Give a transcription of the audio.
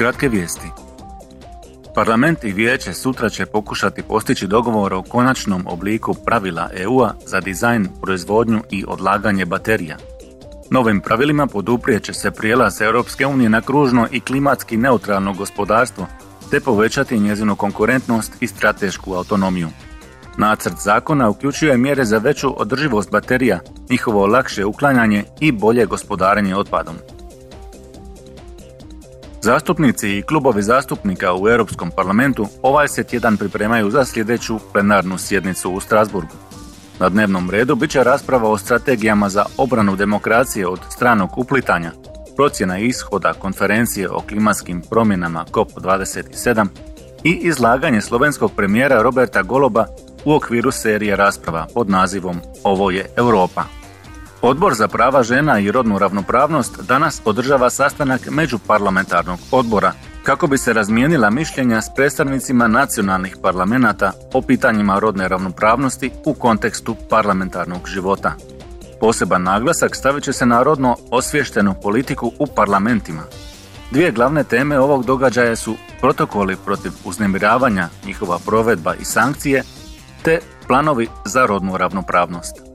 Kratke vijesti. Parlament i vijeće sutra će pokušati postići dogovor o konačnom obliku pravila EU-a za dizajn, proizvodnju i odlaganje baterija. Novim pravilima poduprijeće se prijelaz Europske unije na kružno i klimatski neutralno gospodarstvo te povećati njezinu konkurentnost i stratešku autonomiju. Nacrt zakona uključuje mjere za veću održivost baterija, njihovo lakše uklanjanje i bolje gospodarenje otpadom. Zastupnici i klubovi zastupnika u Europskom parlamentu ovaj se tjedan pripremaju za sljedeću plenarnu sjednicu u Strasburgu. Na dnevnom redu bit će rasprava o strategijama za obranu demokracije od stranog uplitanja, procjena ishoda konferencije o klimatskim promjenama COP27 i izlaganje slovenskog premijera Roberta Goloba u okviru serije rasprava pod nazivom Ovo je Europa. Odbor za prava žena i rodnu ravnopravnost danas održava sastanak međuparlamentarnog odbora kako bi se razmijenila mišljenja s predstavnicima nacionalnih parlamenta o pitanjima rodne ravnopravnosti u kontekstu parlamentarnog života. Poseban naglasak stavit će se na rodno osvještenu politiku u parlamentima. Dvije glavne teme ovog događaja su protokoli protiv uznemiravanja, njihova provedba i sankcije, te planovi za rodnu ravnopravnost.